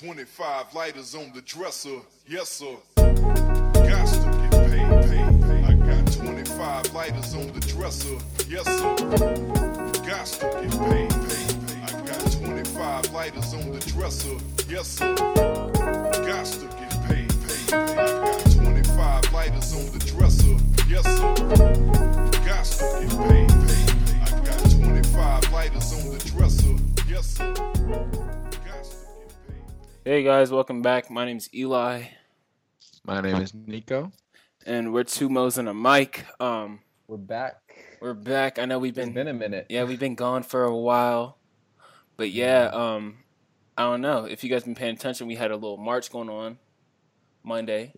25 lighters on the dresser. Yes, sir. Got to get paid, paid. I got 25 lighters on the dresser. Yes, sir. Got to get paid, paid. I got 25 lighters on the dresser. Yes, sir. Got to get paid, paid. I got 25 lighters on the dresser. Yes, sir. Got to get paid, paid. I got 25 lighters on the dresser. Yes, sir. Hey guys, welcome back. My name's Eli, My name is Nico. and we're two Mo's and a mic. Um, We're back. we're back. I know we've It's been, been a minute. yeah, we've been gone for a while, but yeah, um, I don't know if you guys been paying attention. We had a little march going on Monday.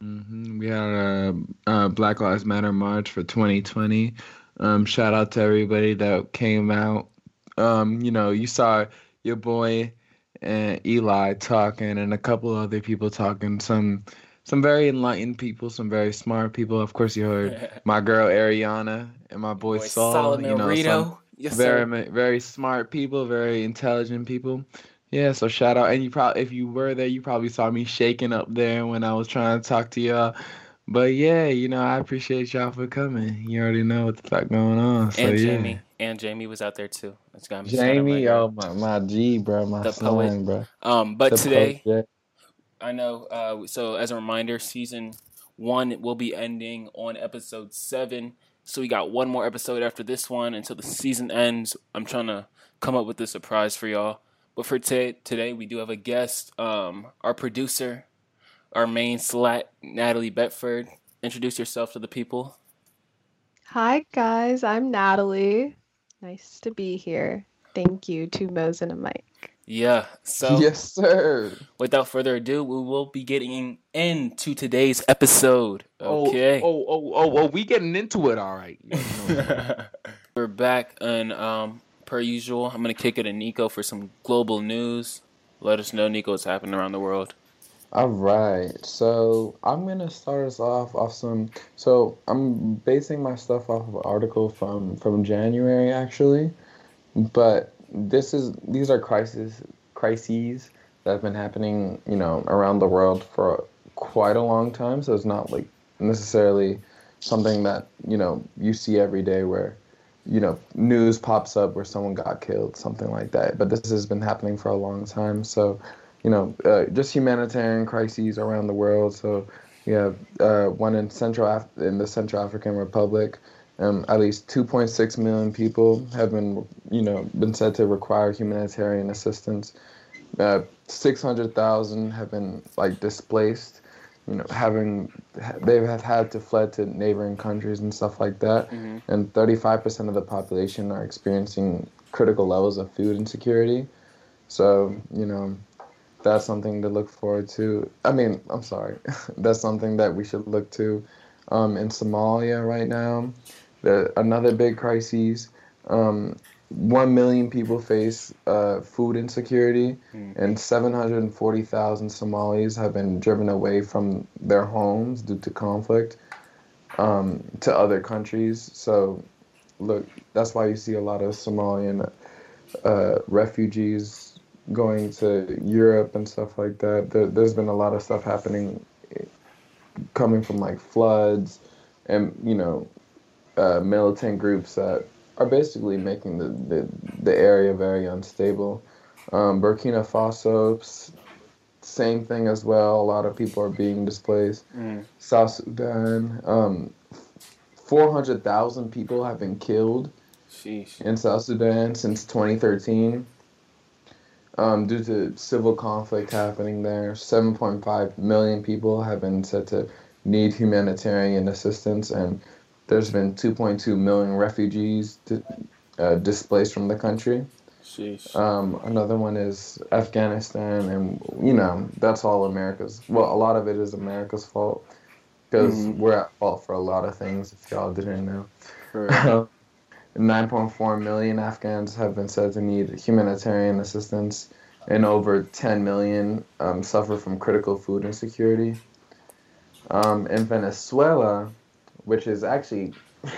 Mm-hmm. We had a, a Black Lives Matter march for 2020. Um, shout out to everybody that came out. Um, you know, you saw your boy and Eli talking, and a couple other people talking. Some some very enlightened people, some very smart people. Of course, you heard my girl Ariana and my boy, Boy, Saul. Solomon you know, Rito. some- Yes, very sir. very smart people, very intelligent people. Yeah, so shout out. And you probably if you were there, you probably saw me shaking up there when I was trying to talk to y'all. But yeah, you know, I appreciate y'all for coming. You already know what the fuck going on. So and yeah. Jamie, and Jamie was out there too. That's got me. shout out my Jamie, girl. oh my my G, bro, my The son, poet. bro. Um, but The today, poet, I know. Uh, so as a reminder, season one will be ending on episode seven. So we got one more episode after this one until the season ends. I'm trying to come up with a surprise for y'all. But for today, today we do have a guest. Um, our producer, our main slat, Natalie Betford. Introduce yourself to the people. Hi guys, I'm Natalie. Nice to be here. Thank you to Mose and Mike. Yeah. So yes, sir. without further ado, we will be getting into today's episode. Okay. Oh, oh, oh, oh, oh, we getting into it, all right. We're back, and um, per usual, I'm gonna kick it to Nico for some global news. Let us know, Nico, what's happening around the world. All right, so I'm gonna start us off off some. So I'm basing my stuff off of an article from from January actually, but this is these are crises crises that have been happening, you know, around the world for quite a long time. So it's not like necessarily something that you know you see every day where you know news pops up where someone got killed, something like that. But this has been happening for a long time. So you know, uh, just humanitarian crises around the world. So we have uh, one in Central Af- in the Central African Republic. Um, at least 2.6 million people have been, you know, been said to require humanitarian assistance. Uh, 600,000 have been like displaced. You know, having they have had to fled to neighboring countries and stuff like that. Mhm. And 35% of the population are experiencing critical levels of food insecurity. So, you know, that's something to look forward to. I mean, I'm sorry. that's something that we should look to um, in Somalia right now. The, another big crisis. Um, one million people face uh, food insecurity, Mm. and 740,000 Somalis have been driven away from their homes due to conflict um, to other countries. So, look, that's why you see a lot of Somalian uh, refugees going to Europe and stuff like that. There, there's been a lot of stuff happening coming from like floods and, you know, uh, militant groups that are basically making the, the, the area very unstable. Um, Burkina Faso, same thing as well. A lot of people are being displaced. Mm. South Sudan, um, 400,000 people have been killed Sheesh. in South Sudan since 2013 um, due to civil conflict happening there. 7.5 million people have been said to need humanitarian assistance, and there's been 2.2 million refugees di- uh, displaced from the country. Um, another one is Afghanistan, and you know that's all America's. Well, a lot of it is America's fault because Mhm. we're at fault for a lot of things. If y'all didn't know. 9.4 million Afghans have been said to need humanitarian assistance, and over 10 million um, suffer from critical food insecurity. Um, in Venezuela, which is actually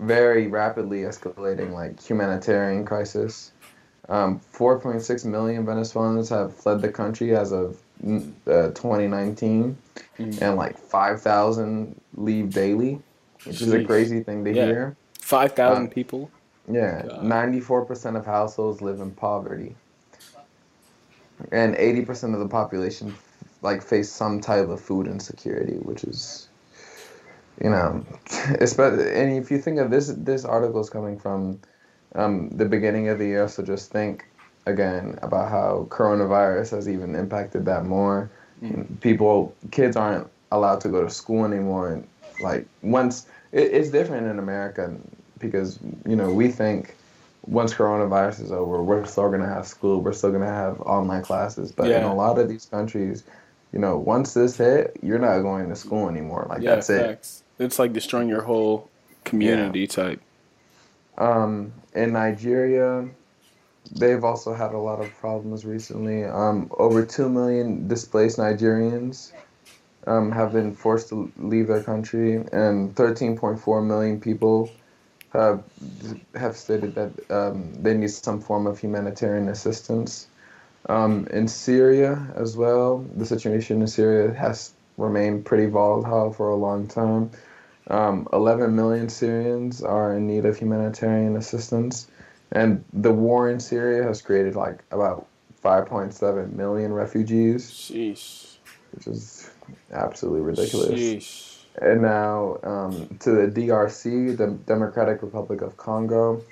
very rapidly escalating like humanitarian crisis, Um, 4.6 million Venezuelans have fled the country as of mm, uh, 2019, Mhm. and like 5,000 leave daily, which is a crazy thing to Yeah. hear. Five thousand Um, people. Yeah, 94% of households live in poverty. And 80% of the population like face some type of food insecurity, which is you know, especially and if you think of this this article is coming from um, the beginning of the year, so just think again about how coronavirus has even impacted that more. Mhm. People, kids aren't allowed to go to school anymore, and like once it, it's different in America because you know we think once coronavirus is over, we're still gonna have school, we're still gonna have online classes, but in a lot of these countries, you know, once this hit, you're not going to school anymore. Like yeah, that's it. It's like destroying your whole community type. Um, in Nigeria, they've also had a lot of problems recently. Um, over 2 million displaced Nigerians um, have been forced to leave their country, and 13.4 million people have, have stated that um, they need some form of humanitarian assistance. Um, in Syria as well, the situation in Syria has remained pretty volatile for a long time. Um, 11 million Syrians are in need of humanitarian assistance, and the war in Syria has created like about 5.7 million refugees, Sheesh. which is absolutely ridiculous. Sheesh. And now um, to the DRC, the Democratic Republic of Congo,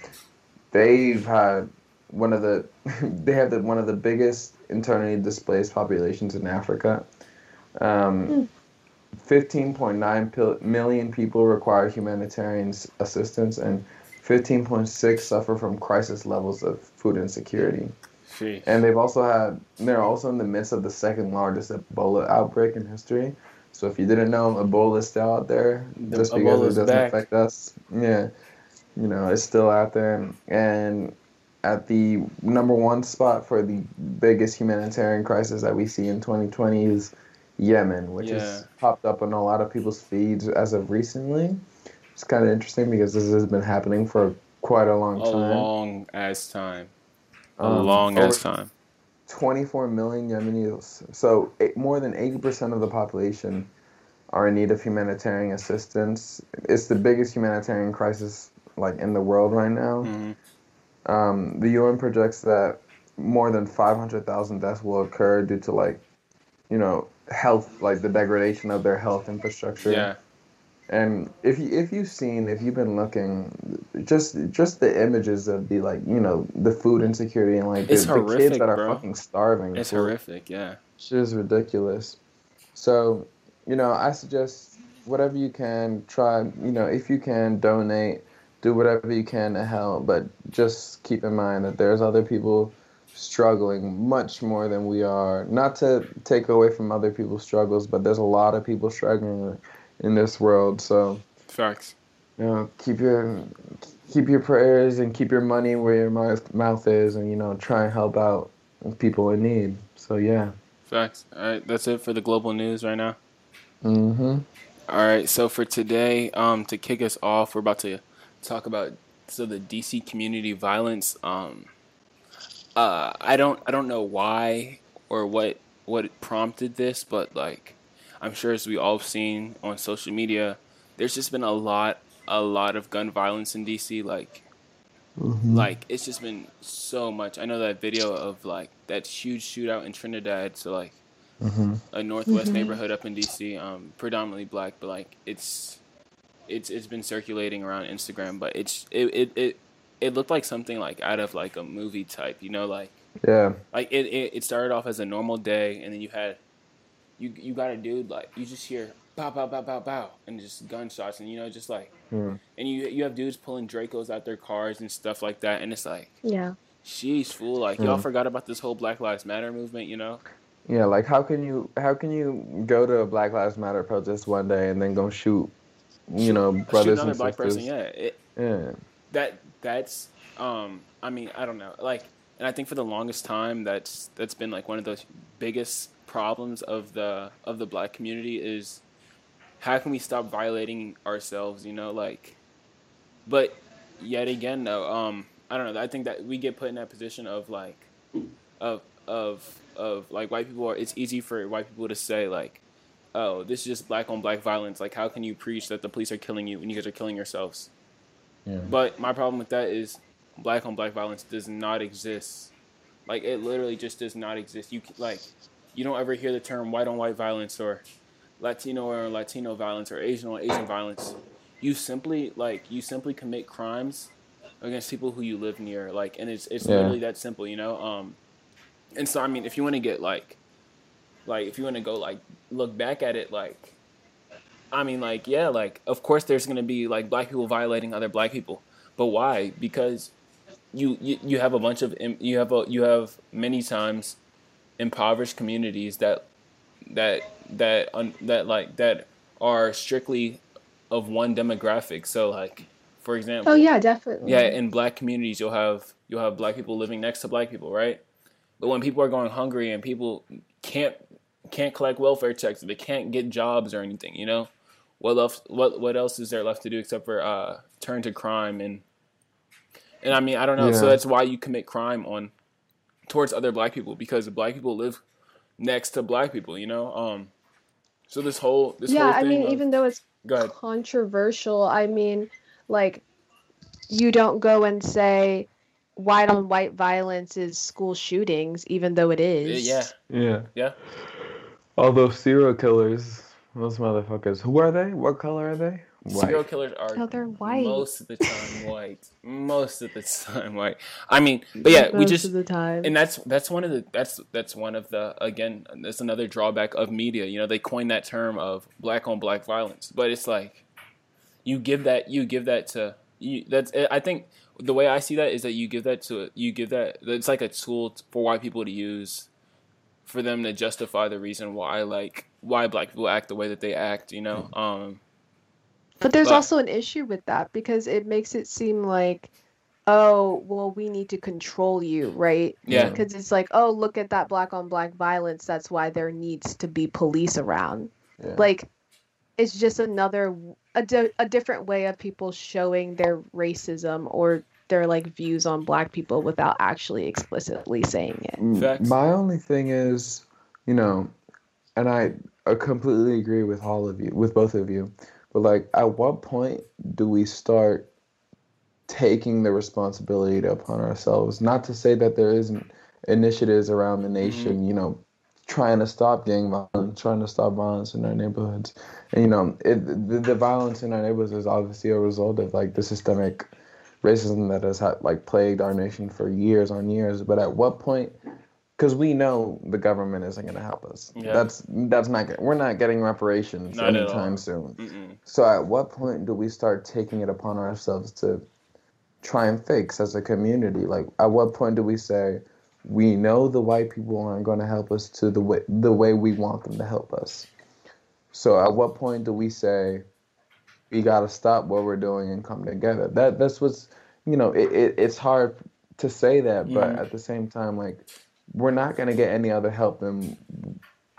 they've had one of the they have the, one of the biggest internally displaced populations in Africa. Um, 15.9 pil- million people require humanitarian assistance, and 15.6 suffer from crisis levels of food insecurity. Sheesh. And they've also had, they're also in the midst of the second largest Ebola outbreak in history. So if you didn't know, Ebola is still out there. The Just because Ebola's it doesn't back. affect us. Yeah. You know, it's still out there. And at the number one spot for the biggest humanitarian crisis that we see in 2020 is Yemen, which Yeah. has popped up on a lot of people's feeds as of recently. It's kind of interesting because this has been happening for quite a long A time. long as time. A Um, long over- as time. 24 million Yemenis. So eight, more than 80% of the population are in need of humanitarian assistance. It's the biggest humanitarian crisis like in the world right now. hmm Um, the UN projects that more than 500,000 deaths will occur due to like, you know, health, like the degradation of their health infrastructure. Yeah. And if you if you've seen, if you've been looking, just just the images of the like, you know, the food insecurity and like the, It's the kids that are bro. fucking starving. It's horrific. Yeah. Shit is ridiculous. So, you know, I suggest whatever you can try. You know, if you can donate, do whatever you can to help. But just keep in mind that there's other people struggling much more than we are. Not to take away from other people's struggles, but there's a lot of people struggling in this world. So, Facts. you know, keep your keep your prayers and keep your money where your mouth mouth is, and you know, try and help out people in need. So yeah. Facts. All right. That's it for the global news right now. Mm-hmm. All right. So for today, um, to kick us off, we're about to talk about so the DC community violence. Um, uh, I don't I don't know why or what what prompted this, but like I'm sure as we all have seen on social media, there's just been a lot a lot of gun violence in DC. Like like it's just been so much. I know that video of like that huge shootout in Trinidad. So like Mm-hmm. a northwest Mhm. neighborhood up in DC, um, predominantly black, but like it's it's it's been circulating around Instagram, but it's it it it, it looked like something like out of like a movie type, you know, like Yeah. like it, it, it started off as a normal day and then you had you you got a dude like you just hear pow pow pow pow pow and just gunshots and you know just like Mm. and you you have dudes pulling Dracos out their cars and stuff like that and it's like Yeah. sheesh fool like y'all Mm. forgot about this whole Black Lives Matter movement you know Yeah, like how can you how can you go to a Black Lives Matter protest one day and then go shoot, you know, Shoot brothers another and black sisters? person yeah it, Yeah. that that's um I mean I don't know like and I think for the longest time that's that's been like one of those biggest problems of the of the black community is how can we stop violating ourselves you know like but yet again though um I don't know. I think that we get put in that position of like, of of of like white people are. It's easy for white people to say like, oh, this is just black on black violence. Like, how can you preach that the police are killing you and you guys are killing yourselves? Yeah. But my problem with that is black on black violence does not exist. Like it literally just does not exist. You like you don't ever hear the term white on white violence or Latino or Latino violence or Asian on Asian violence. You simply like you simply commit crimes against people who you live near. Like and it's it's Yeah. literally that simple, you know? Um and so I mean if you want to get like like if you want to go like look back at it like I mean like yeah, like of course there's going to be like black people violating other black people. But why? Because you, you you have a bunch of you have a you have many times impoverished communities that that that un, that like that are strictly of one demographic. So like for example, Oh yeah, definitely. yeah, in black communities you'll have you'll have black people living next to black people, right? But when people are going hungry and people can't can't collect welfare checks, they can't get jobs or anything, you know, what else? what what else is there left to do except for uh, turn to crime and and I mean I don't know. So that's why you commit crime on towards other black people because black people live next to black people, you know. Um, so this whole this yeah, whole I mean, of- even though it's go controversial, I mean, like, you don't go and say white on white violence is school shootings, even though it is. Yeah, Yeah. yeah. All those serial killers, those motherfuckers. Who are they? What color are they? Serial killers are Oh, they're white. most of the time white. Most of the time white. I mean, but yeah, we just of the time. and that's that's one of the that's that's one of the again that's another drawback of media. You know, they coined that term of black on black violence, but it's like you give that you give that to you. That's I think the way I see that is that you give that to you give that it's like a tool for white people to use for them to justify the reason why like why black people act the way that they act. You know, um, But there's But- also an issue with that because it makes it seem like, oh, well, we need to control you, right? Yeah. Because it's like, oh, look at that black on black violence. That's why there needs to be police around. Yeah. Like, it's just another, a, di- a different way of people showing their racism or their like views on black people without actually explicitly saying it. Mm, Facts. My only thing is, you know, and I, I completely agree with all of you, with both of you, but like, at what point do we start taking the responsibility upon ourselves? Not to say that there isn't initiatives around the mm-hmm. nation, you know, trying to stop gang violence, trying to stop violence in our neighborhoods, and you know, it, the, the violence in our neighborhoods is obviously a result of like the systemic racism that has had, like plagued our nation for years on years. But at what point? Because we know the government isn't going to help us. Yeah. That's that's not get- we're not getting reparations Not anytime soon. mm-mm. So at what point do we start taking it upon ourselves to try and fix as a community? Like at what point do we say we know the white people aren't going to help us to the way the way we want them to help us? So at what point do we say we got to stop what we're doing and come together? That that's what's you know it, it it's hard to say that, but Mhm. at the same time like we're not going to get any other help than you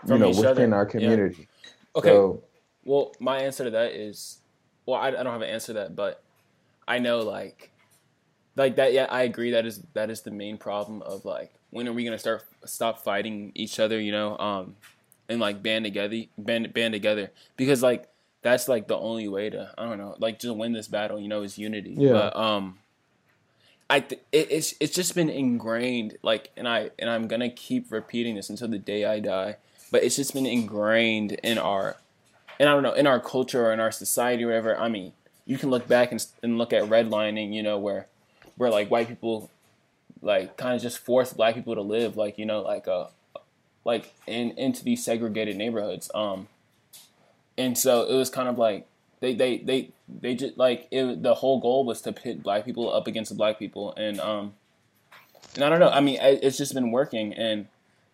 From know within other. our Yeah. community. Okay. So, Well, my answer to that is, well, I, I don't have an answer to that, but I know like, like that. Yeah, I agree. That is that is the main problem of like, when are we gonna start stop fighting each other? You know, um, and like band together, band band together because like that's like the only way to I don't know like just win this battle. You know, is unity. Yeah. But um, I th- it, it's it's just been ingrained like, and I and I'm gonna keep repeating this until the day I die. But it's just been ingrained in our and I don't know, in our culture or in our society or whatever, I mean, you can look back and, and look at redlining, you know, where where like white people like kind of just force black people to live like, you know, like uh like in into these segregated neighborhoods. Um and so it was kind of like they they they they just like it, the whole goal was to pit black people up against the black people and um and I don't know, I mean, it's just been working and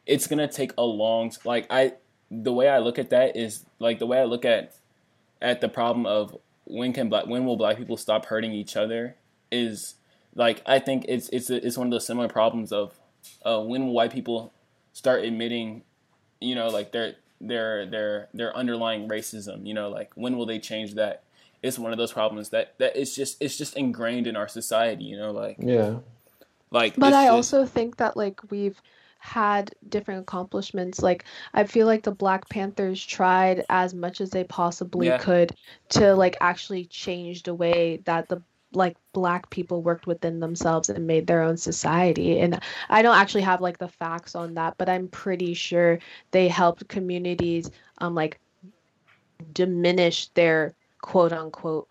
it's to take a long like I the way I look at that is like the way I look at at the problem of when can black when will black people stop hurting each other is like I think it's it's it's one of those similar problems of uh, when will white people start admitting you know like their their their their underlying racism you know like when will they change that it's one of those problems that that it's just it's just ingrained in our society. You know, like Yeah. like. But I just- also think that like we've had different accomplishments. Like I feel like the Black Panthers tried as much as they possibly Yeah. could to like actually change the way that the like black people worked within themselves and made their own society. And I don't actually have like the facts on that, but I'm pretty sure they helped communities um like diminish their quote unquote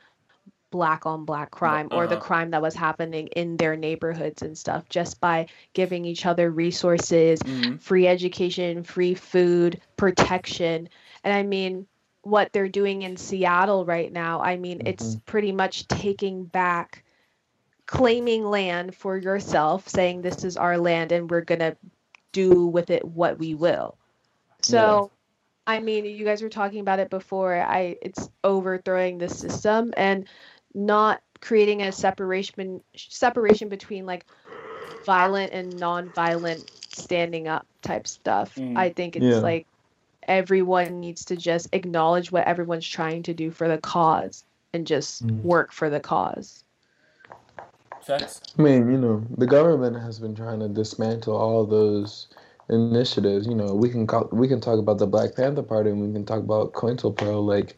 black on black crime or the uh-huh. crime that was happening in their neighborhoods and stuff just by giving each other resources, Mhm. free education, free food, protection. And I mean, what they're doing in Seattle right now, I mean, it's pretty much taking back claiming land for yourself, saying this is our land and we're going to do with it what we will. So, I mean, you guys were talking about it before. I it's overthrowing the system and not creating a separation separation between like violent and non-violent standing up type stuff. Mhm. I think it's Yeah. like everyone needs to just acknowledge what everyone's trying to do for the cause and just Mm. work for the cause. Facts. I mean, you know, the government has been trying to dismantle all those initiatives. You know, we can call, we can talk about the Black Panther Party and we can talk about COINTELPRO. Like,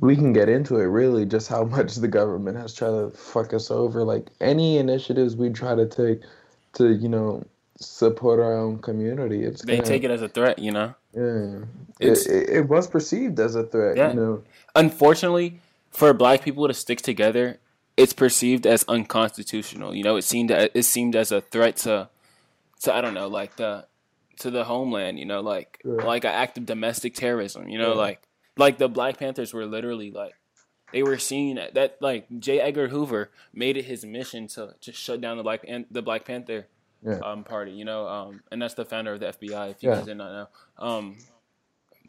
we can get into it really just how much the government has tried to fuck us over. Like any initiatives we try to take to, you know, support our own community, it's They gonna, take it as a threat, you know. Yeah, it, it, it was perceived as a threat. Yeah. You know, unfortunately, for black people to stick together, it's perceived as unconstitutional. You know, it seemed it seemed as a threat to, to I don't know, like the, to the homeland. You know, like Yeah. like an act of domestic terrorism. You know, Yeah. like like the Black Panthers were literally like. They were seen that like J. Edgar Hoover made it his mission to just shut down the Black and the Black Panther Yeah. um, party, you know, um, and that's the founder of the FBI. If you Yeah. guys did not know, um,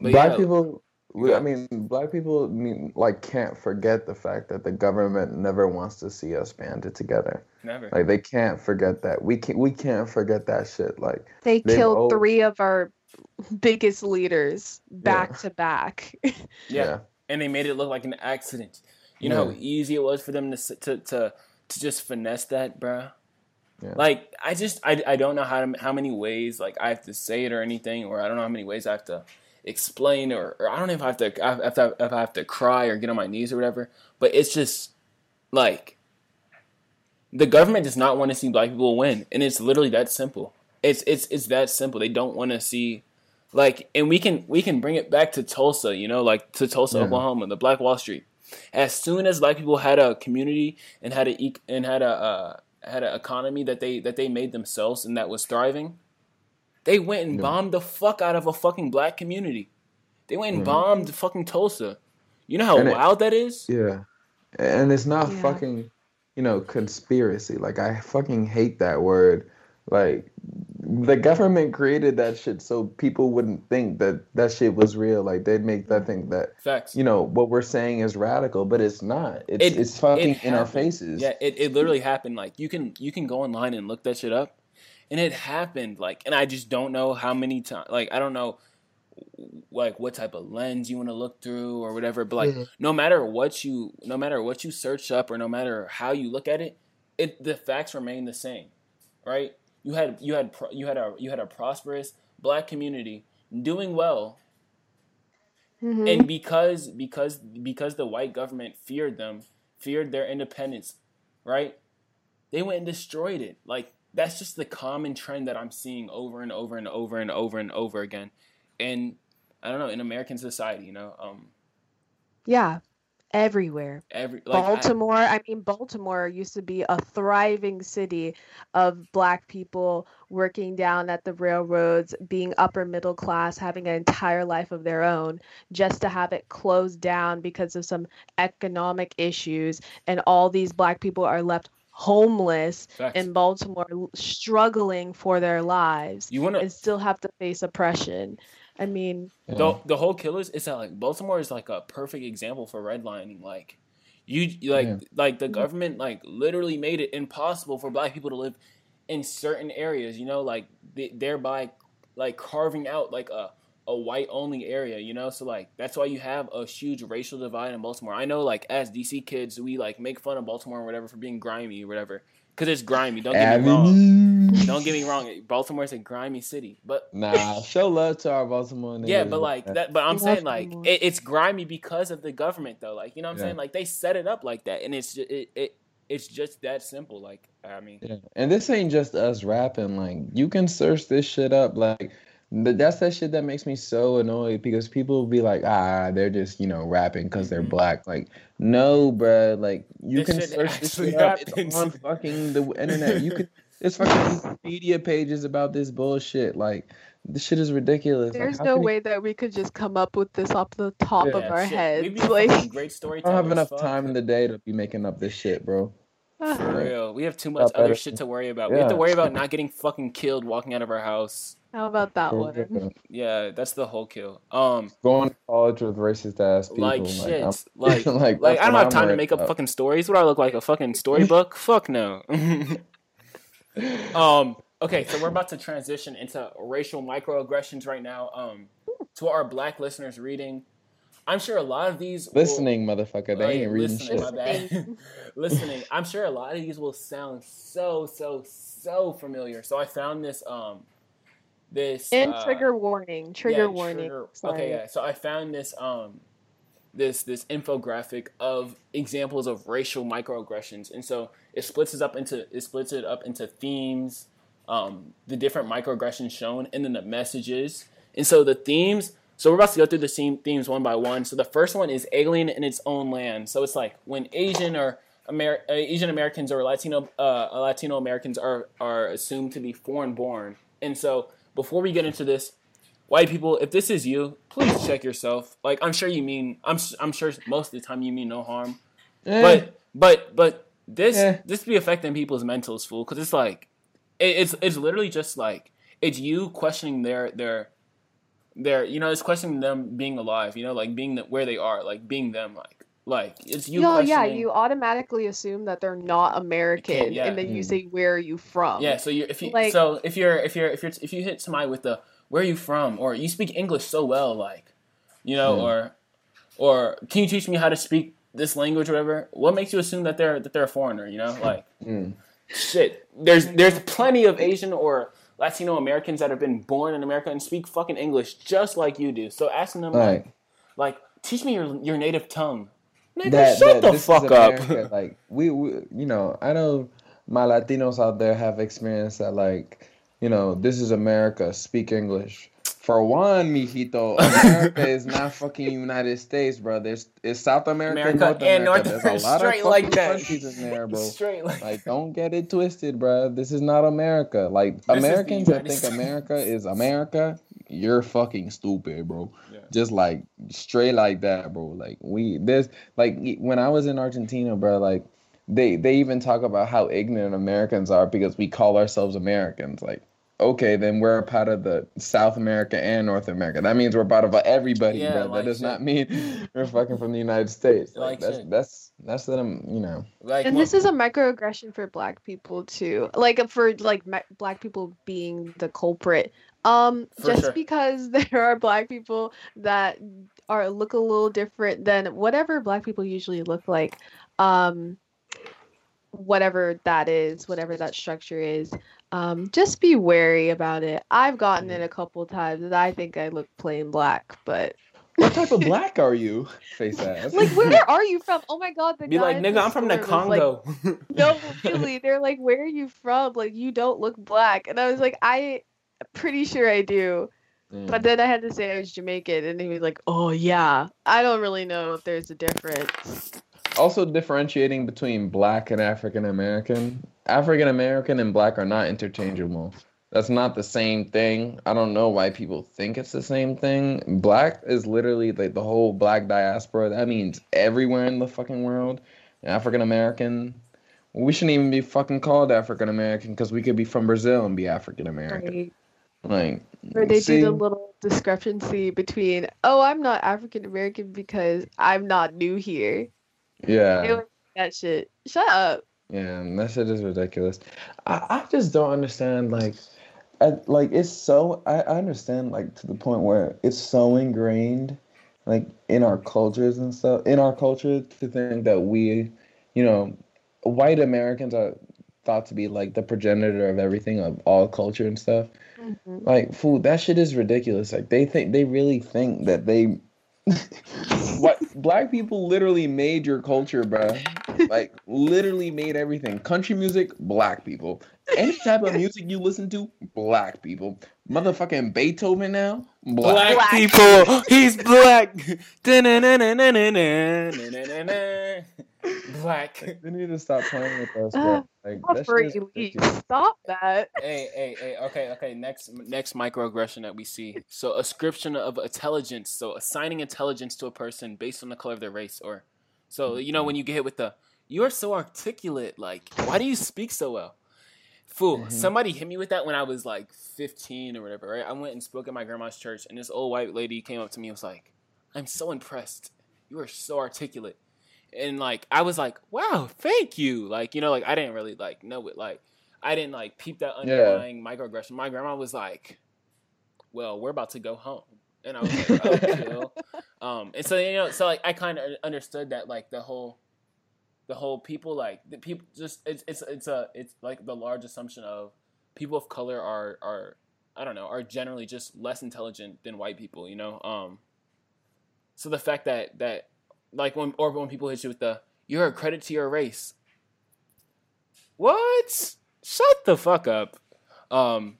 but black yeah, people we, Yeah. i mean black people mean, like can't forget the fact that the government never wants to see us banded together never. like they can't forget that we can't we can't forget that shit like They killed al- three of our biggest leaders back Yeah. to back. yeah. and they made it look like an accident. You know how easy it was for them to to to, to just finesse that, bruh. Yeah. Like I just I, I don't know how to, how many ways like I have to say it or anything, or I don't know how many ways I have to explain, or, or I don't know if I have to I if I have to cry or get on my knees or whatever. But it's just like the government does not want to see black people win, and it's literally that simple. It's it's it's that simple. They don't want to see like and we can we can bring it back to Tulsa, you know, like to Tulsa, Yeah. Oklahoma, the Black Wall Street. As soon as black people had a community and had a and had a uh, had an economy that they that they made themselves and that was thriving, they went and Yeah. bombed the fuck out of a fucking black community. They went and bombed fucking Tulsa. You know how And it- wild that is? yeah and it's not Yeah. fucking you know conspiracy like i fucking hate that word like the government created that shit so people wouldn't think that that shit was real like they'd make that think that Facts. you know what we're saying is radical but it's not it's It- it's fucking it in our faces Yeah, it, it literally happened. Like you can you can go online and look that shit up, and it happened. Like, and I just don't know how many times. Like, I don't know, like what type of lens you want to look through or whatever. But like, Mhm. no matter what you, no matter what you search up or no matter how you look at it, it the facts remain the same, right? You had you had pro- you had a you had a prosperous black community doing well. Mhm. and because because because the white government feared them feared their independence right? They went and destroyed it. Like that's just the common trend that i'm seeing over and over and over and over and over again. And i don't know in american society you know um yeah, everywhere. every like Baltimore, I, mean, Baltimore used to be a thriving city of black people working down at the railroads, being upper middle class, having an entire life of their own, just to have it closed down because of some economic issues. And all these black people are left homeless facts. in Baltimore, struggling for their lives you want to and still have to face oppression. I mean, the, the whole killers is that like baltimore is like a perfect example for redlining like you you, like Yeah. like the government like literally made it impossible for black people to live in certain areas you know like th- thereby like carving out like a a white only area, you know. So like that's why you have a huge racial divide in Baltimore. I know like as DC kids, we like make fun of Baltimore or whatever for being grimy or whatever because it's grimy. Don't get me wrong. Avenue. Don't get me wrong. Baltimore's a grimy city, but Nah, show love to our Baltimore niggas. yeah, but like that. But I'm saying like it, it's grimy because of the government, though. Like you know what I'm Yeah. saying? Like they set it up like that, and it's just, it, it it's just that simple. Like I mean, Yeah. And this ain't just us rapping. Like you can search this shit up. Like th- that's that shit that makes me so annoyed because people will be like, ah, they're just you know rapping because they're Mhm. black. Like no, bruh. Like you This can search this shit up. happens. It's on fucking the internet. You can. It's fucking media pages about this bullshit. Like this shit is ridiculous. There's how no can you- way that we could just come up with this off the top of our shit, we heads. be Like, fucking great I don't have enough fuck. time in the day to be making up this shit, bro. For real, we have too Not much other better. shit to worry about. We have to worry about not getting fucking killed walking out of our house. How about that one? Yeah, that's the whole kill. Um, Going to college with racist ass people. like shit, like like, like, that's I don't what have I'm time to make up about. fucking stories. What do I look like a fucking storybook? Fuck no. um. Okay, so we're about to transition into racial microaggressions right now. Um, to our black listeners reading, I'm sure a lot of these will- Listening, motherfucker. They Oh, ain't reading listening, shit. my bad. listening. I'm sure a lot of these will sound so so so familiar. So I found this um this And uh, trigger warning. Trigger yeah, warning. trigger- Okay, yeah. So I found this um this this infographic of examples of racial microaggressions, and so it splits it up into it splits it up into themes, um, the different microaggressions shown, and then the messages. And so the themes. So we're about to go through the same themes one by one. So the first one is alien in its own land. So it's like when Asian or Amer- uh, Asian Americans or Latino uh, Latino Americans are are assumed to be foreign born. And so before we get into this, white people, if this is you, please check yourself. Like I'm sure you mean I'm I'm sure most of the time you mean no harm. Eh, But but but this Yeah. this be affecting people's mentals, fool. Because it's like it, it's it's literally just like it's you questioning their their their you know it's questioning them being alive. You know, like being the, where they are, like being them, like like it's you. No, yeah, you automatically assume that they're not American, yeah. and then you Mm. say, "Where are you from?" Yeah, so you if you Like- so if you're if you're if you're if you hit somebody with the where are you from or you speak English so well like you know Hmm. or or can you teach me how to speak this language or whatever what makes you assume that they're that they're a foreigner you know like mm. shit there's there's plenty of Asian or Latino Americans that have been born in America and speak fucking English just like you do so asking them like Like like teach me your your native tongue nigga that, shut that the fuck up Like we, we, you know, I know my Latinos out there have experienced that. Like, you know, this is America. Speak English. For one, mijito, America is not fucking United States, bro. There's it's South America, and America North and America. North There's a lot of like that countries in there, bro. straight like Like, don't get it twisted, bro. This is not America. Like, Americans that think America is America, you're fucking stupid, bro. Yeah. Just like straight like that, bro. Like we, there's like when I was in Argentina, bro. Like they they even talk about how ignorant Americans are because we call ourselves Americans. Like, okay, then we're a part of the South America and North America. That means we're part of everybody, Yeah, bro. like that does shit. not mean we're fucking from the United States. Like Like, that's shit. that's that's that I'm you know. like and this is a microaggression for black people too like for like me- black people being the culprit um For just sure. because there are black people that are look a little different than whatever black people usually look like um whatever that is whatever that structure is um just be wary about it i've gotten it a couple times and i think i look plain black but What type of black are you? Face ass. like where are you from oh my god the be guy like at nigga I'm from the store was like, Congo no, really. They're like, where are you from? Like, you don't look black. And I was like, I pretty sure I do. Mm. But then I had to say I was Jamaican, and he was like, oh yeah. I don't really know if there's a difference. also differentiating between black and African American. African American and black are not interchangeable. That's not the same thing. I don't know why people think it's the same thing. Black is literally like the whole black diaspora. That means everywhere in the fucking world. African American, we shouldn't even be fucking called African American because we could be from Brazil and be African American. Like, Or they see? do the little discrepancy between, oh, I'm not African American because I'm not new here. Yeah. that shit. Shut up. Yeah, that shit is ridiculous. I, I just don't understand. Like, I, like it's so I, I understand like to the point where it's so ingrained like in our cultures and stuff in our culture to think that we you know white americans are thought to be like the progenitor of everything of all culture and stuff Mhm. like food that shit is ridiculous like they think they really think that they what black people literally made your culture bruh like literally made everything country music black people any type of music you listen to black people motherfucking beethoven now Black, Black. people, he's black. Black. We need to stop playing with us. Bro. Ah, stop that. Hey, hey, hey. Okay, okay. Next, next microaggression that we see. So, ascription of intelligence. So, assigning intelligence to a person based on the color of their race, or so you know when you get hit with the "you are so articulate," like, why do you speak so well? Fool, mm-hmm. somebody hit me with that when I was like 15 or whatever, right? I went and spoke at my grandma's church, and this old white lady came up to me and was like, I'm so impressed. You are so articulate. And like I was like, "Wow, thank you." Like you know, like I didn't really like know it. Like I didn't like peep that underlying microaggression. My grandma was like, "Well, we're about to go home," and I was like, "Oh, chill." Um, and so you know, so like I kind of understood that like the whole, the whole people like the people just it's it's it's a it's like the large assumption of people of color are are I don't know are generally just less intelligent than white people. You know, um. So the fact that that like when or when people hit you with the you're a credit to your race. What? Shut the fuck up. Um,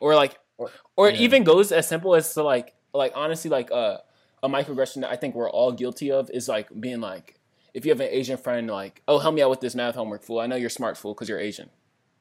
or like, Or- or it even goes as simple as to like, like honestly, like uh, a microaggression that I think we're all guilty of is like being like, if you have an Asian friend, like, oh, help me out with this math homework, fool. I know you're smart, fool, because you're Asian.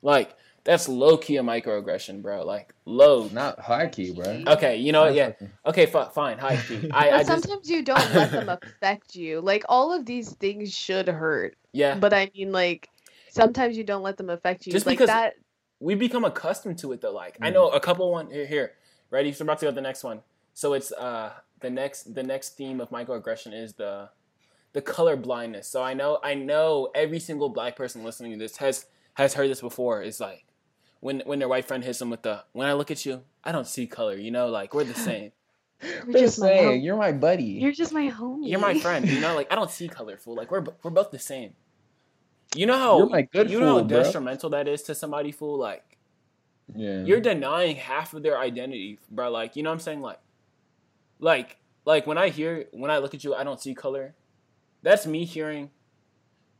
Like, that's low key a microaggression, bro. Like, low. not high key bro Okay, you know what? Yeah. Okay, fi- fine. High key. I, I But just, sometimes you don't let them affect you. Like all of these things should hurt, yeah. but I mean, like sometimes you don't let them affect you. Just like because- that. we become accustomed to it though. Like I Mm. know a couple one here, here. Ready? So I'm about to go to the next one. So it's uh the next the next theme of microaggression is the the color blindness. So I know I know every single black person listening to this has has heard this before. It's like when when their white friend hits them with the when I look at you, I don't see color. You know, like we're the same. You're They're just my saying hom- you're my buddy You're just my homie. You're my friend. You know, like I don't see color, fool. Like we're we're both the same. You know how You're my good you know how fool, bro. detrimental that is to somebody, fool. Like yeah you're denying half of their identity, bro. Like, you know what I'm saying? Like, like, like when I hear, when I look at you, I don't see color. That's me hearing.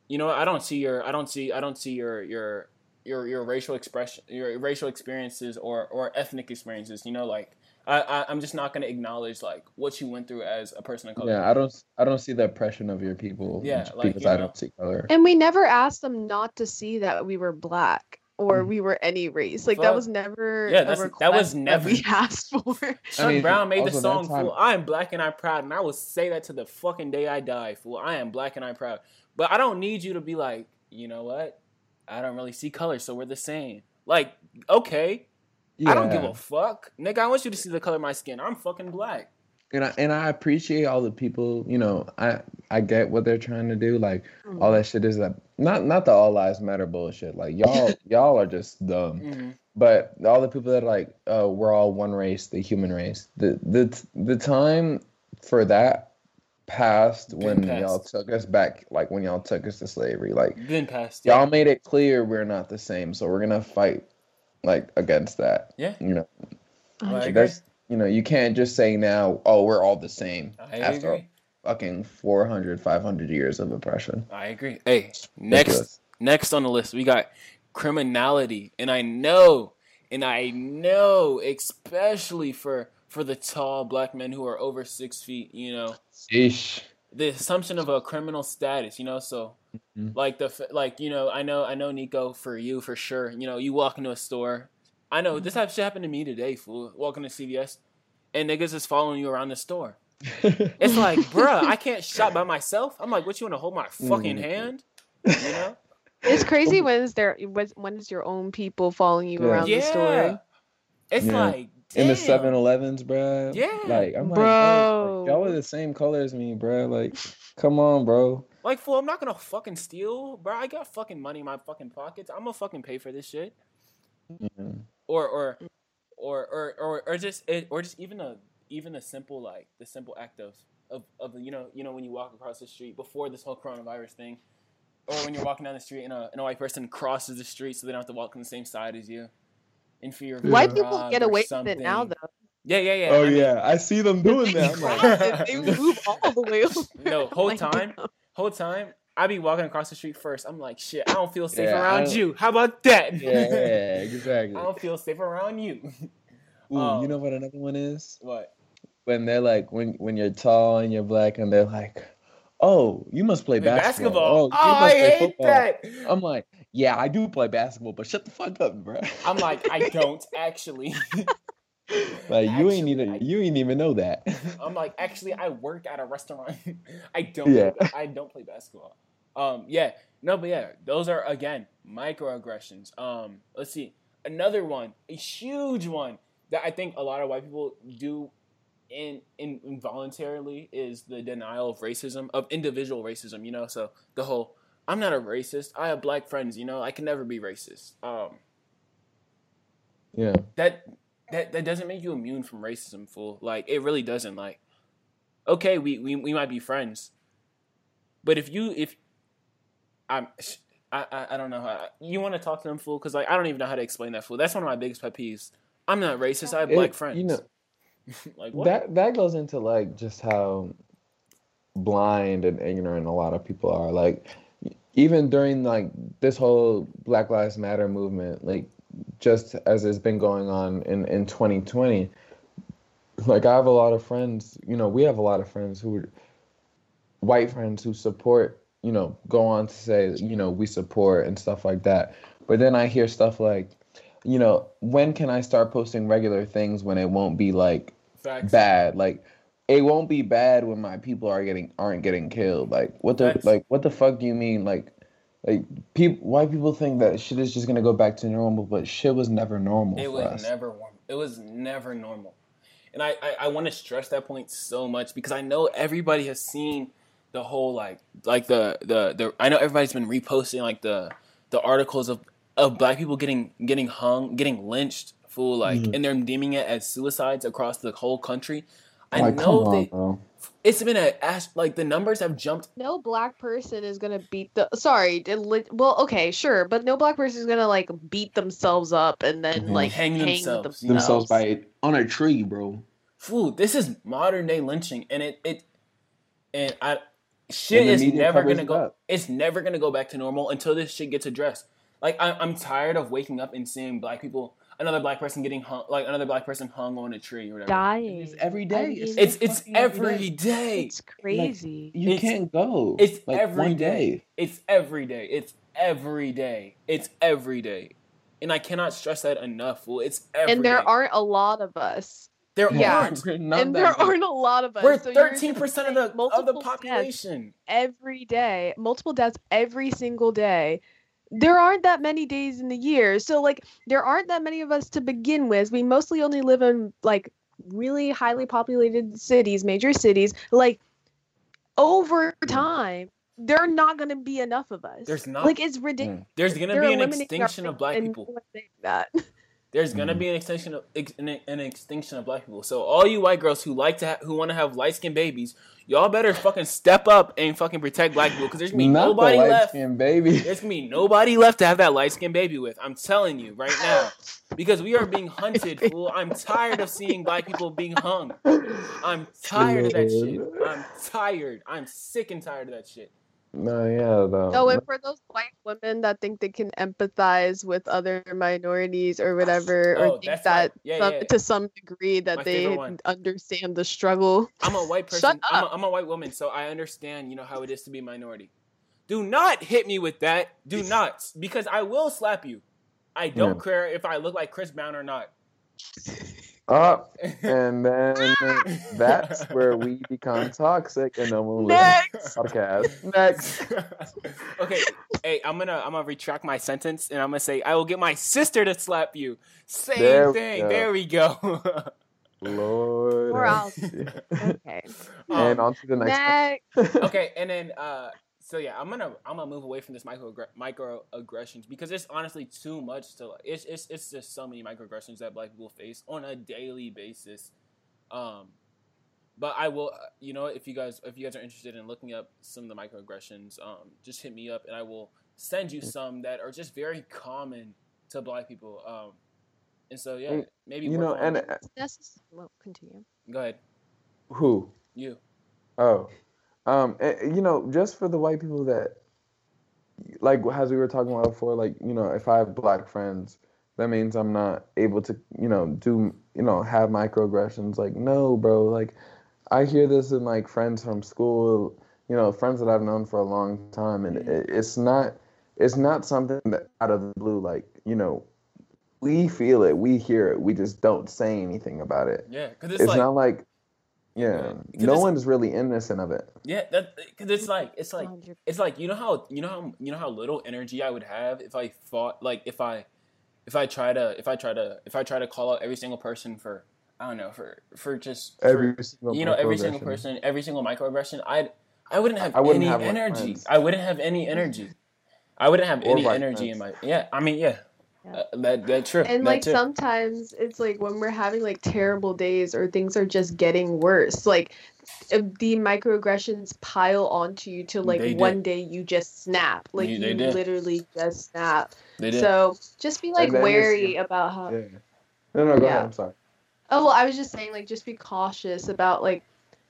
You know, I don't see your, I don't see, I don't see your, your, your, your racial expression, your racial experiences or or ethnic experiences. You know, like I, I I'm just not gonna acknowledge like what you went through as a person of color. yeah i don't i don't see the oppression of your people Yeah, like, because you i don't see color And we never asked them not to see that we were black or Mm. we were any race. Like Fuck. that was never Yeah, a that was request never- we asked for. Chuck mean, Brown made the song, time- fool. I am black and I'm proud, and I will say that to the fucking day I die, fool. I am black and I'm proud. But I don't need you to be like, you know what? I don't really see color, so we're the same. Like, okay, I don't give a fuck, nigga. I want you to see the color of my skin. I'm fucking black. and I, and I appreciate all the people you know i i get what they're trying to do like Mm. all that shit is that not not the all lives matter bullshit like y'all y'all are just dumb Mm-hmm. but all the people that are like oh we're all one race the human race the the the time for that passed Been when passed. y'all took us back like when y'all took us to slavery like Been past. Yeah. y'all made it clear we're not the same so we're gonna fight like against that Yeah. you know I Hundred- that's you know you can't just say now oh we're all the same I after agree. fucking 400 500 years of oppression I agree. Hey, next next on the list we got criminality, and I know, and I know, especially for for the tall black men who are over six feet, you know, Sheesh. the assumption of a criminal status, you know, so Mhm. like the like you know, I know I know Nico for you for sure. You know, you walk into a store. I know this type of shit happened to me today, fool. Walking to CVS, and niggas is following you around the store. It's like, bruh, I can't shop by myself. I'm like, what you want to hold my fucking Mm. hand? You know? It's crazy when is there when when is your own people following you Yeah. around the store? It's Yeah. like in the damn. 7-Elevens, bruh. Yeah. Like I'm like, Bro. bro, like, y'all are the same color as me, bruh. Like, come on, bro. Like, fool, I'm not gonna fucking steal, bro. I got fucking money in my fucking pockets. I'm gonna fucking pay for this shit. Yeah. Or, or, or or or, or just it, or just even a even a simple like the simple act of of of you know you know when you walk across the street before this whole coronavirus thing, or when you're walking down the street and a and a white person crosses the street so they don't have to walk on the same side as you, in fear of White people get away with it now, though. Yeah, yeah, yeah. Oh I mean, yeah, I see them doing They that. I'm like, they move all the way over. No, whole Like, time, damn. whole time, I be walking across the street first. I'm like, shit, I don't feel safe Yeah, around you. How about that? yeah, exactly. I don't feel safe around you. Ooh, um, you know what another one is? what? When they're like, when when you're tall and you're black, and they're like, "Oh, you must play basketball." basketball. Oh, Oh, I hate football." that. I'm like, yeah, I do play basketball, but shut the fuck up, bro. I'm like, I don't actually. like you ain't even I- you ain't even know that. I'm like, actually, I work at a restaurant. I don't. Yeah. I don't play basketball. Um, yeah, no, but yeah, those are again microaggressions. Um, let's see, another one, a huge one that I think a lot of white people do in, in involuntarily is the denial of racism, of individual racism. You know, so the whole I'm not a racist. I have black friends. You know, I can never be racist. Um, yeah. that that that doesn't make you immune from racism, fool. Like it really doesn't. Like, okay, we we, we might be friends, but if you if I'm I I, I don't know how you want to talk to them, fool, because like I don't even know how to explain that, fool. That's one of my biggest pet peeves. I'm not racist. I have black It- friends. You know, like what? that that goes into like just how blind and ignorant a lot of people are. Like even during like this whole Black Lives Matter movement, like just as it's been going on in in 2020, like I have a lot of friends. You know, we have a lot of friends who white friends who support. You know, go on to say you know we support and stuff like that. But then I hear stuff like, you know, when can I start posting regular things when it won't be like Facts. bad. Like it won't be bad when my people are getting aren't getting killed. Like what the Facts. like what the fuck do you mean? Like like people white people think that shit is just gonna go back to normal, but shit was never normal It was us. never warm. It was never normal. And I, I, I want to stress that point so much because I know everybody has seen the whole like like the, the the I know everybody's been reposting like the the articles of, of black people getting getting hung, getting lynched, fool like Mhm. and they're deeming it as suicides across the whole country. I like, know come on, it's been a ash like the numbers have jumped No black person is gonna beat the. Sorry, well, okay, sure, but no black person is gonna like beat themselves up and then Mhm. like Hang hang, themselves. Themselves by on a tree, bro. fool, this is modern day lynching, and it it and I shit And is never gonna go. up. It's never gonna go back to normal until this shit gets addressed. Like I, I'm tired of waking up and seeing black people, another black person getting hung, like another black person hung on a tree or whatever. dying. It's every I mean, It's- It's it's fucking every every day. it's crazy. You It's- can't go. It's like every one day. day. It's every day. It's every day. It's every day. And I cannot stress that enough. Fool. It's every and there day. aren't a lot of us. there Yeah. aren't. We're not and there big. aren't a lot of us. We're so thirteen percent of the of the population. every day, multiple deaths every single day. There aren't that many days in the year. So like there aren't that many of us to begin with. We mostly only live in like really highly populated cities, major cities. Like over time, there are not going to be enough of us. There's not. Like it's ridiculous. Hmm. There's gonna be an extinction of black people. no one's saying that. There's gonna Mhm. be an extinction of ex- an, an extinction of black people. So all you white girls who like to ha- who want to have light skinned babies, y'all better fucking step up and fucking protect black people because there's gonna be Not nobody left. baby. There's gonna be nobody left to have that light skinned baby with. I'm telling you right now. Because we are being hunted, fool. I'm tired of seeing black people being hung. I'm tired of that shit. I'm tired. I'm sick and tired of that shit. No, yeah, though. Oh, and for those white women that think they can empathize with other minorities or whatever, Oh, or think that yeah, some, yeah. to some degree that My they understand the struggle. I'm a white Shut person. I'm a, up. I'm a white woman, so I understand, you know, how it is to be a minority. Do not hit me with that. Do not, because I will slap you. I don't Yeah. care if I look like Chris Brown or not. Up, and then that's where we become toxic, and then we'll listen Next. podcast. Next. okay, hey, I'm gonna I'm gonna retract my sentence and I'm gonna say I will get my sister to slap you. Same There thing. go. There we go. Lord. We're have out. mercy. Okay. and Um, on to the next Next. okay, and then uh so yeah, I'm gonna I'm gonna move away from this micro microaggressions because it's honestly too much to like. It's it's it's just so many microaggressions that black people face on a daily basis. Um, but I will, uh, you know, if you guys if you guys are interested in looking up some of the microaggressions, um, just hit me up and I will send you some that are just very common to black people. Um, and so yeah, maybe you know, and uh, That's well, continue. go ahead, who? you. Oh, um, eh, you know, just for the white people that, like, as we were talking about before, like, you know, if I have black friends, that means I'm not able to, you know, do, you know, have microaggressions. Like, no, bro. Like, I hear this in like friends from school, you know, friends that I've known for a long time, and it, it's not, it's not something that out of the blue, like, you know, we feel it, we hear it, we just don't say anything about it. Yeah, because it's, It's, like not like, yeah, no one's really innocent of it. yeah, that because it's like it's like it's like you know how you know how you know how little energy I would have if I fought like if I if I try to if I try to if I try to call out every single person for I don't know for for just for, Every single you know every single person every single microaggression I I wouldn't have I wouldn't any have, like, energy. I wouldn't have any energy. I wouldn't have Or any white energy in my yeah I mean yeah, Yeah. Uh, that that's true And that like too. sometimes it's like when we're having like terrible days or things are just getting worse, like the microaggressions pile onto you to like They did. one day you just snap. Like You- you, literally just snap. they did So just be like then it's- wary about how Yeah. No, no, go Yeah. ahead. I'm sorry. Oh well, I was just saying, like, just be cautious about like,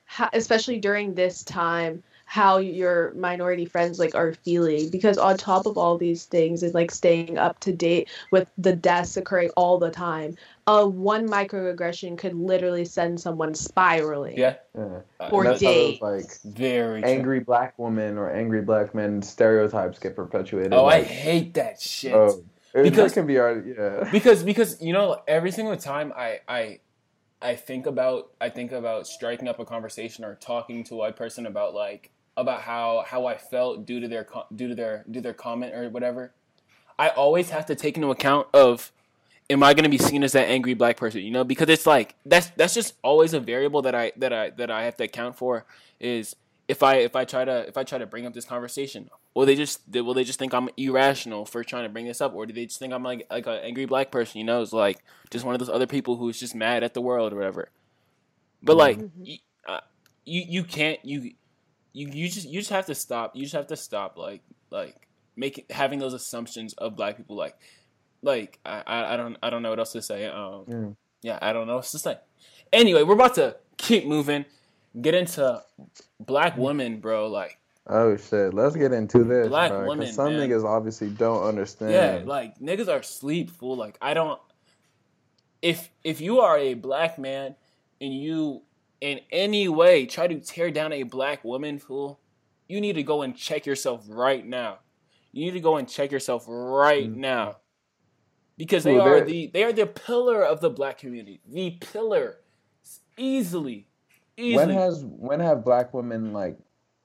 how, especially during this time, how your minority friends like are feeling because on top of all these things is like staying up to date with the deaths occurring all the time. Uh, one microaggression could literally send someone spiraling. yeah Yeah. Uh, For And that's how those, days. like very true. angry black woman or angry black men stereotypes get perpetuated. oh I hate that shit oh, Because- that can be our yeah. because because you know every single time I I I think about I think about striking up a conversation or talking to a white person about like about how how I felt due to their due to their due to their comment or whatever. I always have to take into account of am I going to be seen as that angry black person, you know? Because it's like that's that's just always a variable that I that I that I have to account for is if I if I try to if I try to bring up this conversation, will they just will they just think I'm irrational for trying to bring this up, or do they just think I'm like like an angry black person? You know, it's like just one of those other people who's just mad at the world or whatever. But like Mhm. y- uh, you you can't you you you just you just have to stop. You just have to stop like like making having those assumptions of black people like like I I, I don't I don't know what else to say. Um Yeah. yeah, I don't know what else to say. Anyway, we're about to keep moving. Get into black women, bro. Like Oh shit, let's get into this, Black bro. women, some man. niggas obviously don't understand. Yeah, like niggas are sleep fool. Like I don't. If if you are a black man and you in any way try to tear down a black woman, fool, you need to go and check yourself right now. You need to go and check yourself right Mm. now, because they Fool, are the they are the pillar of the black community. The pillar, easily, easily. when has when have black women like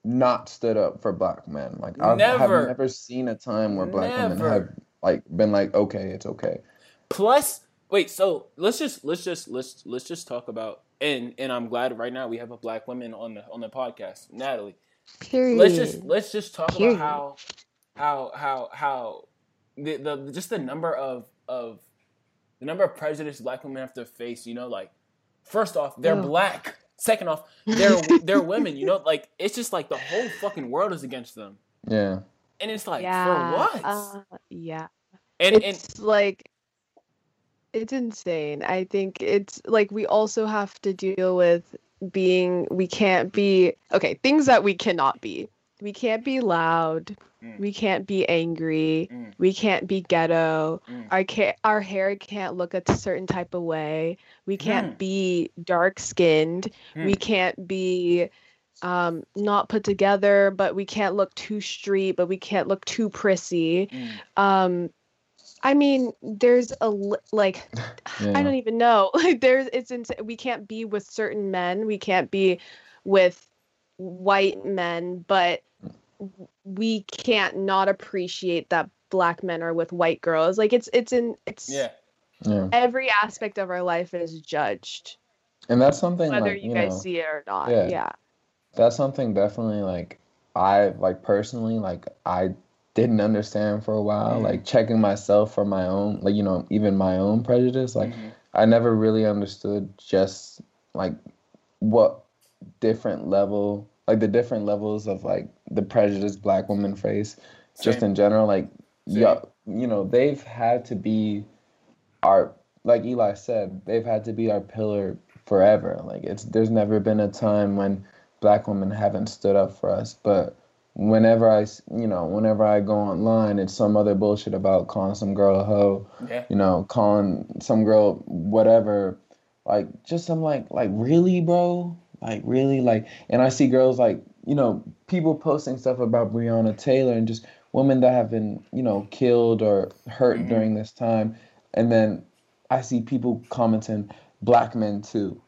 not stood up for black men? Like I have Never. never seen a time where black women have like been like, okay, it's okay. Plus, wait. So let's just let's just let's let's just talk about and and I'm glad right now we have a black woman on the on the podcast, Natalie. Period. Let's just let's just talk Period. about how how how how the, the just the number of of the number of prejudice black women have to face. You know, like first off, they're Ugh. black. Second off, they're they're women. You know, like it's just like the whole fucking world is against them, Yeah. and it's like yeah. for what? Uh, yeah. and and it's like it's insane i think it's like we also have to deal with being we can't be okay things that we cannot be we can't be loud Mm. we can't be angry Mm. we can't be ghetto Mm. our ca- our hair can't look a certain type of way we can't Mm. be dark skinned we Mm. can't be um, not put together but we can't look too street but we can't look too prissy Mm. um i mean there's a li- like Yeah. i don't even know like there's it's ins- we can't be with certain men we can't be with white men but we can't not appreciate that black men are with white girls like it's it's in it's yeah. Yeah. every aspect of our life is judged And that's something whether like you, you guys know, see it or not yeah. yeah that's something definitely like I like personally like I didn't understand for a while, Mhm. like checking myself for my own like you know even my own prejudice. Like Mhm. I never really understood just like what different level like the different levels of like the prejudice black women face just in general like Same. yeah you know they've had to be our like Eli said they've had to be our pillar forever like it's there's never been a time when black women haven't stood up for us but whenever i you know whenever I go online it's some other bullshit about calling some girl a hoe Yeah. you know calling some girl whatever like just I'm like like really bro like really like and I see girls like you know people posting stuff about Breonna Taylor and just women that have been you know killed or hurt Mhm. during this time and then I see people commenting black men too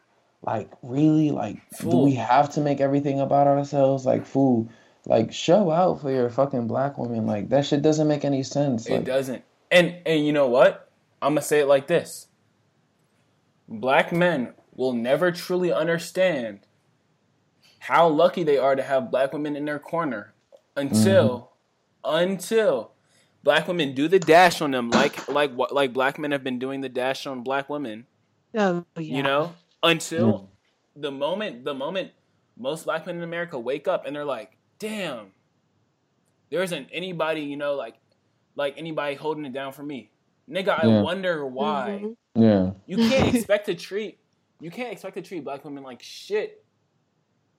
like really like do we have to make everything about ourselves like fool like show out for your fucking black woman like that shit doesn't make any sense It doesn't. And and you know what? I'm gonna say it like this. Black men will never truly understand how lucky they are to have black women in their corner until until black women do the dash on them like like what like black men have been doing the dash on black women, Oh yeah. you know? Until Mm. the moment the moment most black men in America wake up and they're like, "Damn, there isn't anybody, you know, like like anybody holding it down for me." Nigga, I Yeah. wonder why. Mhm. yeah You can't expect to treat you can't expect to treat black women like shit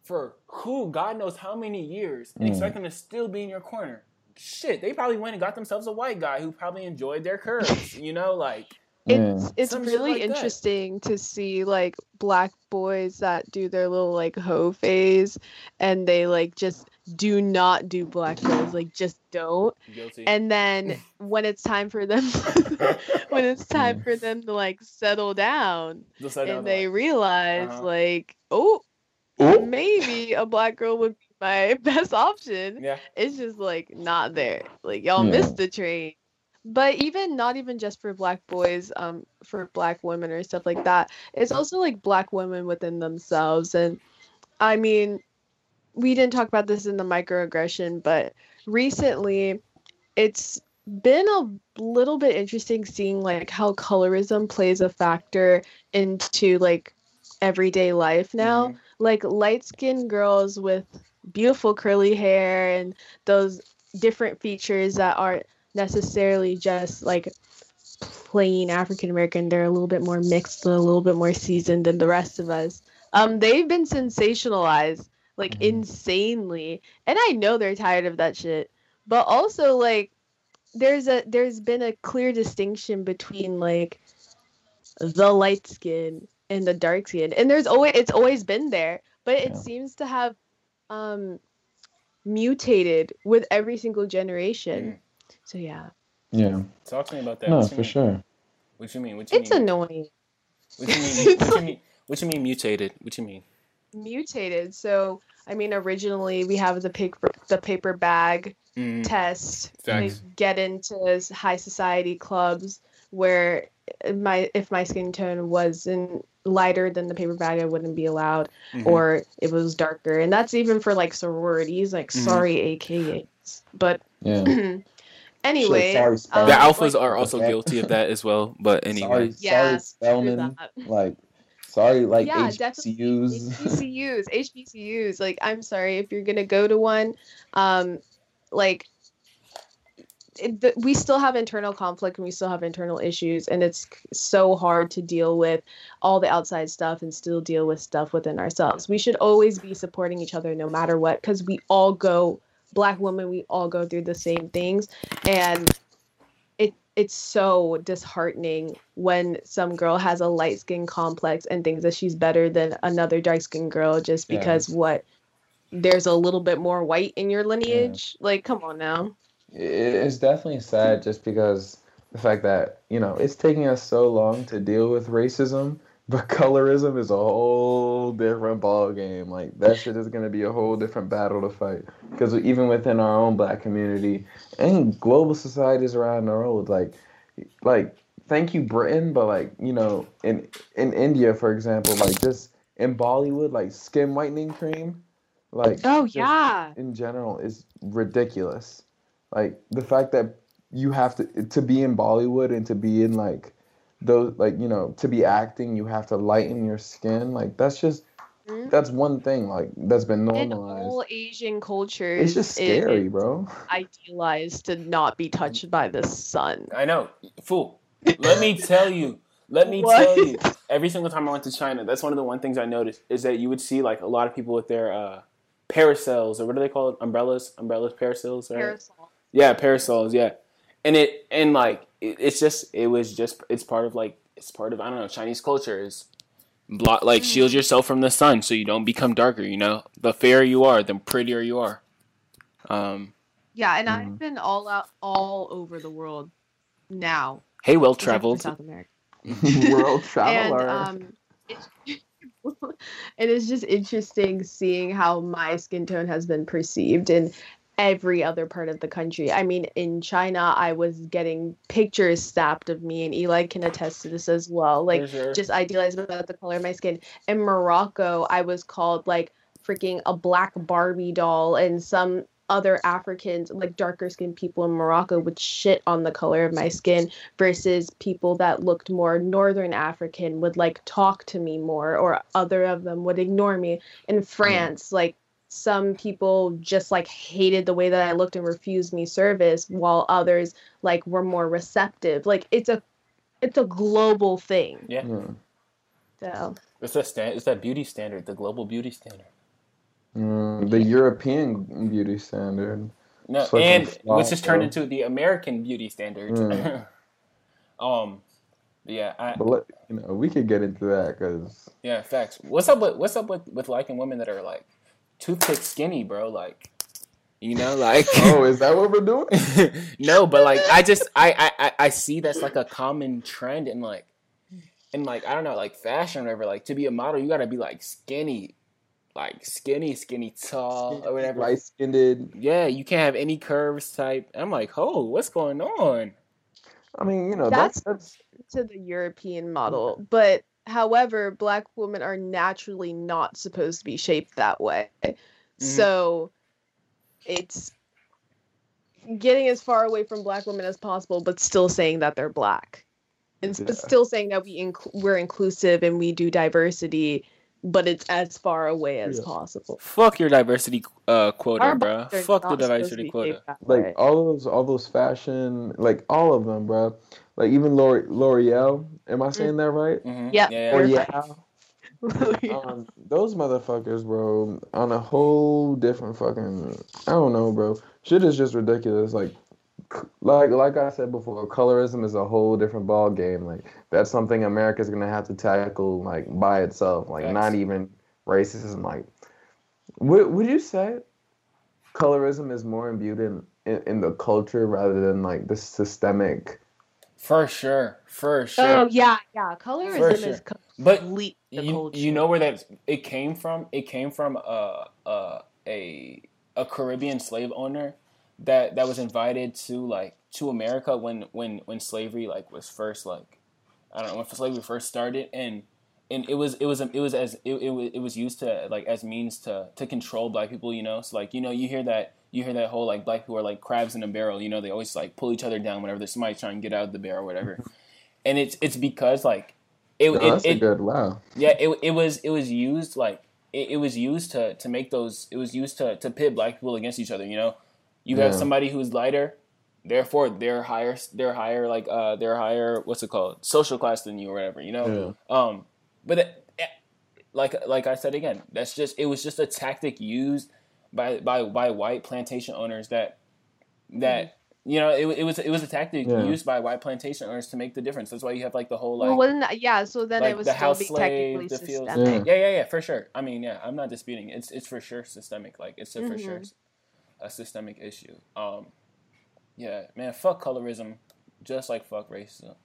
for who God knows how many years and Mm. expect them to still be in your corner. Shit, they probably went and got themselves a white guy who probably enjoyed their curves. You know, like yeah It's it's Some really like that. interesting to see like black boys that do their little like hoe phase and they like just do not do black girls like just don't guilty. and then when it's time for them when it's time for them to like settle down They'll down and they line. realize Uh-huh. like oh Oh. maybe a black girl would be my best option yeah, it's just like not there. Like y'all Yeah. missed the train. But even not even just for black boys, um, for black women or stuff like that, it's also like black women within themselves. And I mean, we didn't talk about this in the microaggression, but recently it's been a little bit interesting seeing like how colorism plays a factor into like everyday life now Mhm. like light skinned girls with beautiful curly hair and those different features that aren't necessarily just like plain African American. They're a little bit more mixed, a little bit more seasoned than the rest of us. Um, they've been sensationalized like Mhm. insanely, and I know they're tired of that shit. But also like there's a there's been a clear distinction between like the light skin and the dark skin and there's always it's always been there but it Yeah. seems to have um mutated with every single generation so yeah yeah Talk to me about that. no for mean? sure What you mean? What you it's mean? annoying What you mean? What you mean? What you mean mutated? What you mean? Mutated so i mean originally we have the paper the paper bag Mm, test like Facts. get into high society clubs where my if my skin tone wasn't lighter than the paper bag i wouldn't be allowed mhm. or it was darker and that's even for like sororities like Mhm. sorry akas but yeah anyway sorry, um, the alphas like, are also Okay. guilty of that as well. But anyway, sorry, Yeah, sorry Spelman like sorry like yeah HBCUs HBCUs HBCUs like I'm sorry if you're gonna go to one. Um like it, the, we still have internal conflict and we still have internal issues and it's so hard to deal with all the outside stuff and still deal with stuff within ourselves. We should always be supporting each other no matter what because we all go black women we all go through the same things. And it's so disheartening when some girl has a light skin complex and thinks that she's better than another dark skinned girl just Yeah. because what? There's a little bit more white in your lineage? Like come on now. It's definitely sad just because the fact that you know it's taking us so long to deal with racism but colorism is a whole different ball game like that shit is going to be a whole different battle to fight because even within our own black community and global societies around the world like like thank you britain but like you know in in india for example like just in bollywood like skin whitening cream like Oh yeah. in general is ridiculous. Like the fact that you have to to be in Bollywood and to be in like those like you know to be acting you have to lighten your skin like that's just Mhm. that's one thing like that's been In normalized. all Asian cultures, It's just scary, it's bro. Idealized to not be touched by the sun. I know, fool. Let me tell you. Let me What? tell you. Every single time I went to China, that's one of the one things I noticed is that you would see like a lot of people with their uh, parasols or what do they call it? Umbrellas, umbrellas, parasols. Right? Parasol. Yeah, parasols. Yeah, and it and like it, it's just it was just it's part of like it's part of I don't know Chinese culture is block like Mm. shield yourself from the sun so you don't become darker. You know, the fairer you are, the prettier you are. Um. Yeah, and Mhm. I've been all out all over the world now. Hey, well except traveled. South America. World and traveler. um it's, just interesting seeing how my skin tone has been perceived in every other part of the country. I mean, in China, I was getting pictures snapped of me, and Eli can attest to this as well. Like, sure. just idealized about the color of my skin. In Morocco, I was called like freaking a black Barbie doll, and some other Africans, like darker skinned people in Morocco, would shit on the color of my skin versus people that looked more Northern African would like talk to me more, or other of them would ignore me. In mm. France, like some people just like hated the way that I looked and refused me service, while others like were more receptive. Like it's a it's a global thing. yeah. yeah. So It's that stand. It's that beauty standard, the global beauty standard. Mm, the European beauty standard. No, It's like a and which has turned into the American beauty standard. Mm. um, yeah, I, But let, you know, we could get into that because yeah, facts. What's up with what's up with with liking women that are like toothpick skinny, bro? Like, you know, like. oh, is that what we're doing? no, but like I just I, I I I see that's like a common trend in like in like I don't know like fashion or whatever. Like to be a model, you gotta be like skinny, like skinny, skinny, tall or whatever. Light skinned. Yeah, you can't have any curves type. I'm like, oh, what's going on? I mean, you know, That's- that's that's to the European model, mm-hmm. but however, black women are naturally not supposed to be shaped that way. So it's getting as far away from black women as possible, but still saying that they're black, and Yeah. still saying that we inc- we're inclusive and we do diversity, but it's as far away as Yeah. possible. Fuck your diversity uh, quota, bro. Fuck the not supposed to diversity be quota. like all those all those fashion, like all of them, bro. Like even L'Ore- L'Oreal. Am I saying that right? Mhm. Yep. Yeah, Or yeah. yeah. um, those motherfuckers, bro, on a whole different fucking. I don't know, bro. Shit is just ridiculous. Like, like, like I said before, colorism is a whole different ball game. Like, that's something America's gonna have to tackle, like, by itself. Like, Facts. not even racism. Like, would would you say colorism is more imbued in, in in the culture rather than like the systemic? For sure, for oh, sure. Oh yeah, yeah. Colorism sure. is But complete the you, you know where that it came from? It came from a a a, a Caribbean slave owner that that was invited to like to America when when when slavery like was first like I don't know when slavery first started and and it was it was it was as it, it was it was used to like as means to to control black people you know so like you know you hear that you hear that whole like black people are like crabs in a barrel you know they always like pull each other down whenever there's somebody trying to get out of the barrel or whatever and it's it's because like it, No, it, that's a good wow. yeah, it, it was it was used like it, it was used to to make those it was used to to pit black people against each other. You know, you have Yeah. somebody who's lighter, therefore they're higher they're higher like uh they're higher what's it called social class than you or whatever. You know, um, but it, eh, like like I said again, that's just it was just a tactic used by by by white plantation owners that that. You know, it, it was it was a tactic Yeah. used by white plantation owners to make the difference. That's why you have like the whole like well, wasn't that, yeah. So then like it was the still house slave, technically the field. systemic. Yeah. Yeah, yeah, yeah, for sure. I mean, yeah, I'm not disputing. It's it's for sure systemic. Like it's a, for sure Mhm. a systemic issue. Um, yeah, man, fuck colorism, just like fuck racism.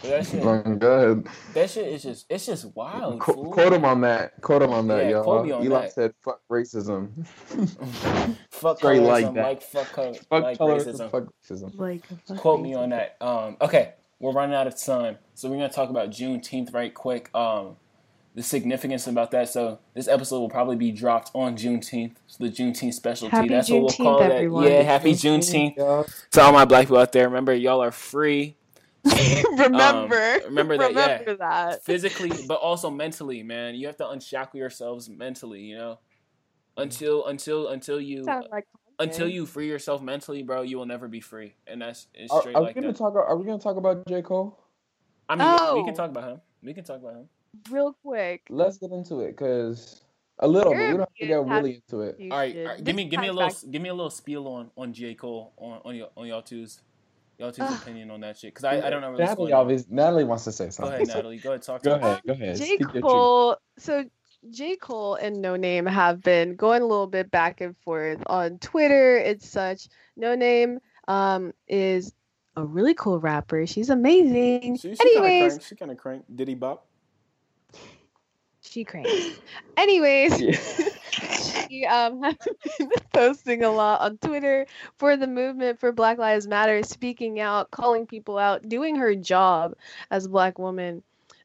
But that shit, Mm, Good. that shit is just it's just wild. Qu- quote him on that. Quote him on that, Yeah, y'all. quote me on Eli that. said, "Fuck racism." fuck Straight colorism, like like, fuck co- fuck like colorism. racism. Fuck racism. Like, fuck Quote me on that. Um, okay, we're running out of time, so we're gonna talk about Juneteenth right quick. Um, the significance about that. So this episode will probably be dropped on Juneteenth. So the Juneteenth specialty. Happy That's what we'll Juneteenth, call everyone. that. Yeah, happy Juneteenth y'all. to all my black people out there. Remember, y'all are free remember, Um, remember that, yeah. that. physically, but also mentally. Man, you have to unshackle yourselves mentally. You know, until until until you like until you free yourself mentally, bro, you will never be free. And that's it's Are, straight are like we gonna that. talk? Are we gonna talk about J Cole? I mean, yeah, we Oh. can talk about him. We can talk about him. real quick. Let's get into it, cause a little, but we don't have to get really into it. All right, all right give me give me a little back- give me a little spiel on on J Cole on on your on y'all two's y'all two's Ugh. opinion on that shit because I, I don't know really Natalie, going on. Natalie wants to say something. Go something. ahead, Natalie. Go ahead, talk to Go ahead. Go ahead. J. Speak. Cole. So J. Cole and Noname have been going a little bit back and forth on Twitter and such. Noname um is a really cool rapper. She's amazing. She, she kind of Anyways, crank. She kind of crank. Diddy bop. she cranks. Anyways, Yeah. She um has been posting a lot on Twitter for the movement for Black Lives Matter, speaking out, calling people out, doing her job as a black woman.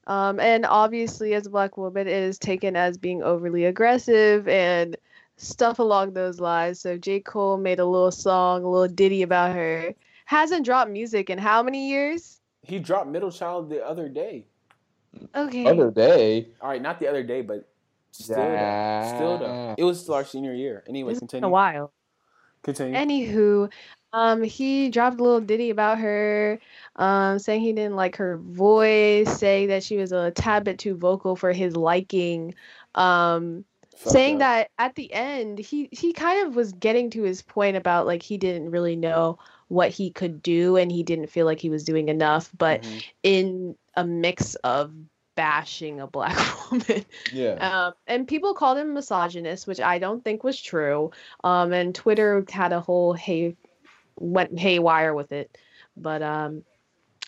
Um, and obviously, as a black woman, it is taken as being overly aggressive and stuff along those lines. So J. Cole made a little song, a little ditty about her. Hasn't dropped music in how many years? He dropped Middle Child the other day. Okay. Other day. All right, not the other day, but still, though. still though. It was still our senior year. Anyway, It's been a continue. while. Continue. Anywho, um, he dropped a little ditty about her, um, saying he didn't like her voice, saying that she was a tad bit too vocal for his liking, um, Fuck saying that at the end he he kind of was getting to his point about like he didn't really know what he could do and he didn't feel like he was doing enough, but Mhm. in a mix of bashing a black woman Yeah. um, and people called him misogynist, which I don't think was true. Um, and Twitter had a whole hay went haywire with it, but um,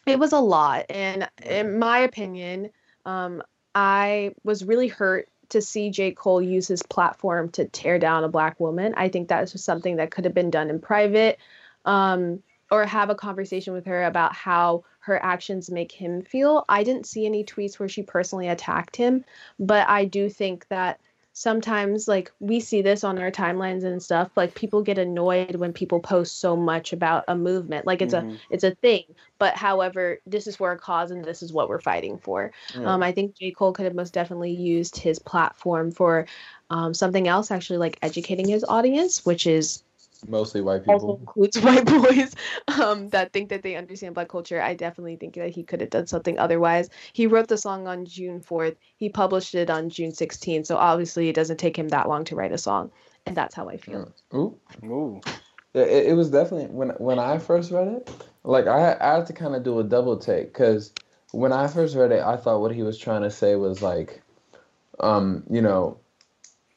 it was a lot. And in my opinion, um, I was really hurt to see J. Cole use his platform to tear down a black woman. I think that was something that could have been done in private. Um, or have a conversation with her about how her actions make him feel. I didn't see any tweets where she personally attacked him, but I do think that sometimes like we see this on our timelines and stuff like people get annoyed when people post so much about a movement like it's Mhm. a it's a thing but however this is for a cause and this is what we're fighting for um i think j cole could have most definitely used his platform for um, something else actually like educating his audience which is Mostly white also people. includes white boys um, that think that they understand black culture. I definitely think that he could have done something otherwise. He wrote the song on June 4th. He published it on June 16th. So obviously it doesn't take him that long to write a song. And that's how I feel. Ooh. Ooh. Yeah, It, it was definitely when when I first read it, like I I had to kind of do a double take because when I first read it, I thought what he was trying to say was like, um, you know,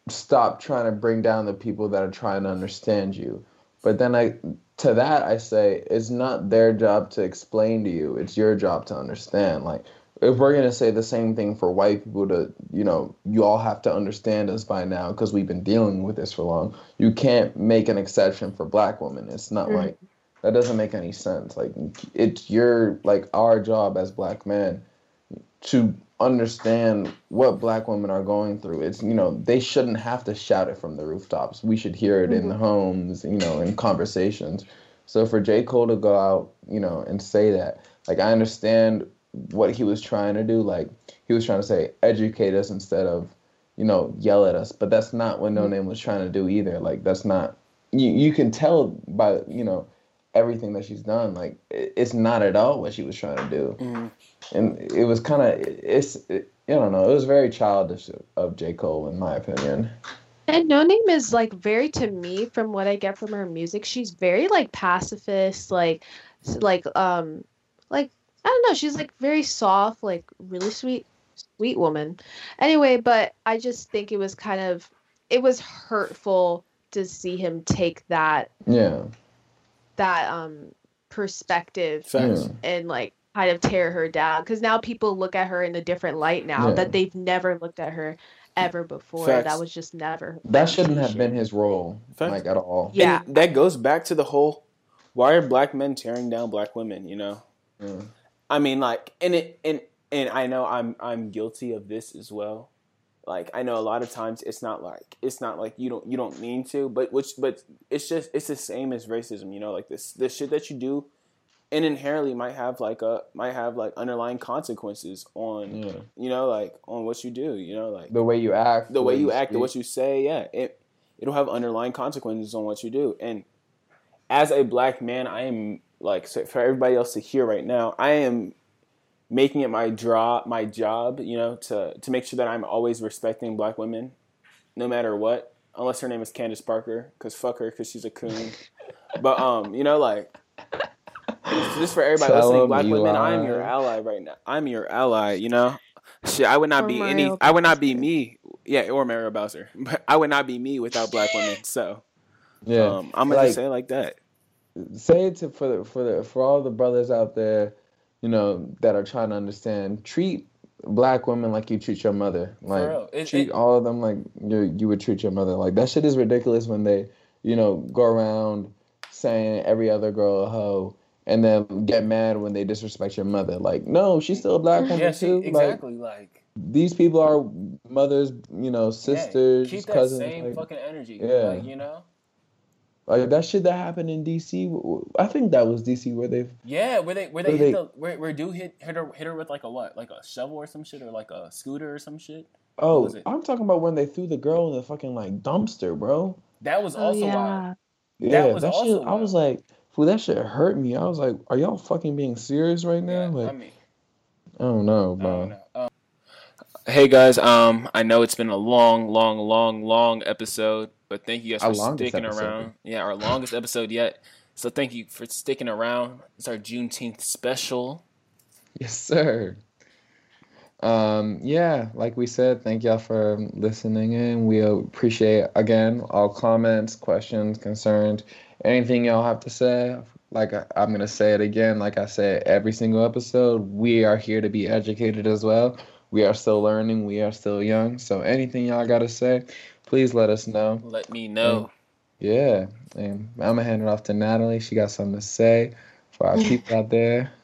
stop trying to bring down the people that are trying to understand you. But then I to that I say it's not their job to explain to you. It's your job to understand. Like if we're gonna say the same thing for white people to, you know, you all have to understand us by now because we've been dealing with this for long. You can't make an exception for black women. It's not Mhm. like that doesn't make any sense. Like it's your like our job as black men to understand what black women are going through. It's you know they shouldn't have to shout it from the rooftops. We should hear it in the mm-hmm. homes, you know, in conversations. So for J Cole to go out, you know, and say that, like I understand what he was trying to do. Like he was trying to say educate us instead of, you know, yell at us. But that's not what No mm-hmm. Name was trying to do either. Like that's not. You you can tell by you know everything that she's done. Like it's not at all what she was trying to do Mhm. and it was kind of it's it, I don't know it was very childish of, of J Cole in my opinion. And Noname is like very to me from what I get from her music. She's very like pacifist, like like um like I don't know, she's like very soft, like really sweet sweet woman. Anyway, but I just think it was kind of it was hurtful to see him take that Yeah, that um perspective Facts. And like kind of tear her down because now people look at her in a different light now Yeah. that they've never looked at her ever before. Facts. That was just never that shouldn't have been his role Fact. like at all. Yeah. And that goes back to the whole why are black men tearing down black women, you know? Yeah. I mean like and it and and I know I'm I'm guilty of this as well. Like I know a lot of times it's not like it's not like you don't you don't mean to, but which but it's just it's the same as racism, you know, like this the shit that you do and inherently might have like a might have like underlying consequences on Yeah. you know like on what you do, you know, like The way you act. the way you act, the what you say, yeah, it it'll have underlying consequences on what you do. And as a black man, I am like so for everybody else to hear right now, I am making it my draw my job, you know, to to make sure that I'm always respecting black women, no matter what, unless her name is Candace Parker, because fuck her, because she's a coon. but um, you know, like just for everybody Tell listening, 'em black women, I'm your ally right now. I'm your ally, you know. Shit, I would not Or be any. Mario I would not be me. Yeah, or Mario Bowser, but I would not be me without black women. So, Yeah. um, I'm gonna Like- just say it like that. say it to for the for the for all the brothers out there, you know, that are trying to understand. Treat black women like you treat your mother. Like. It- treat it- all of them like you you would treat your mother. Like that shit is ridiculous when they, you know, go around saying every other girl a hoe and then get mad when they disrespect your mother. Like, no, she's still a black woman Yeah, she, too. Like exactly. Like, these people are mothers, you know, yeah, sisters, keep that cousins. same like- fucking energy. Yeah. like, you know. Like that shit that happened in DC. I think that was DC where they Yeah, where they where they Where hit they- the where where dude hit hit her hit her with like a what like a shovel or some shit or like a scooter or some shit. Oh, was it? I'm talking about when they threw the girl in the fucking like dumpster, bro. That was Oh also yeah. wild. Yeah, was that, also shit. I was like, fool, that shit hurt me. I was like, are y'all fucking being serious right now? Yeah, like, I mean, I don't know, I bro. don't know. Um, hey guys, um, I know it's been a long, long, long, long episode, but thank you guys Our for sticking episode. around. Yeah, our longest episode yet. So thank you for sticking around. It's our Juneteenth special. Yes, sir. Um, yeah, like we said, thank y'all for listening in. We appreciate again all comments, questions, concerns, anything y'all have to say. Like I, I'm gonna say it again, like I said every single episode, we are here to be educated as well. We are still learning, we are still young. So anything y'all gotta say, please let us know. Let me know. Yeah, and I'm gonna hand it off to Natalie. She got something to say for our people out there.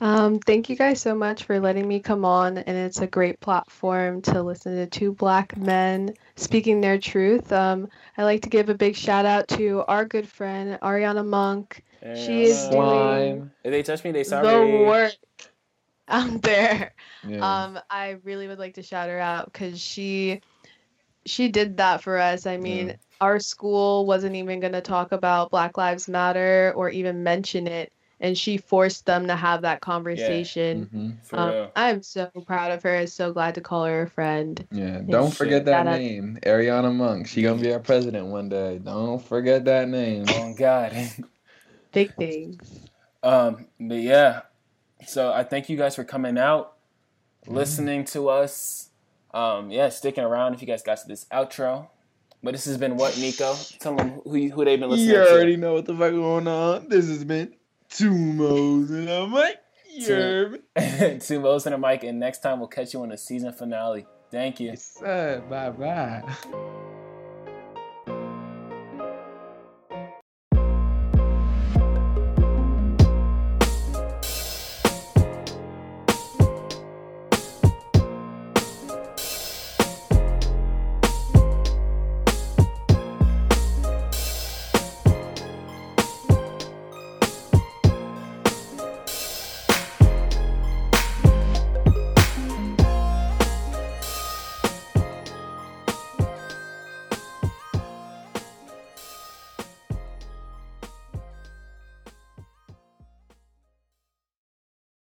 Um, thank you guys so much for letting me come on, and it's a great platform to listen to two black men speaking their truth. Um, I like to give a big shout out to our good friend Ariana Monk. She is doing Slime. If they touch me, they the work out there. Yeah. Um, I really would like to shout her out because she she did that for us. I mean, Yeah. our school wasn't even going to talk about Black Lives Matter or even mention it, and she forced them to have that conversation. Mhm. For Um. I'm so proud of her. I'm so glad to call her a friend. Yeah, don't forget that Shout out- name, Ariana Monk. She gonna be our president one day. Don't forget that name. Oh God. Big things. Um, but yeah, so I thank you guys for coming out, listening to us. Um, yeah, sticking around if you guys got to this outro. But this has been what, Nico? Tell them who who they've been listening You to. You already know what the fuck going on. This has been Two Mo's and I'm like, Two- Two Mo's and a mic, and next time we'll catch you on the season finale. Thank you. Bye bye.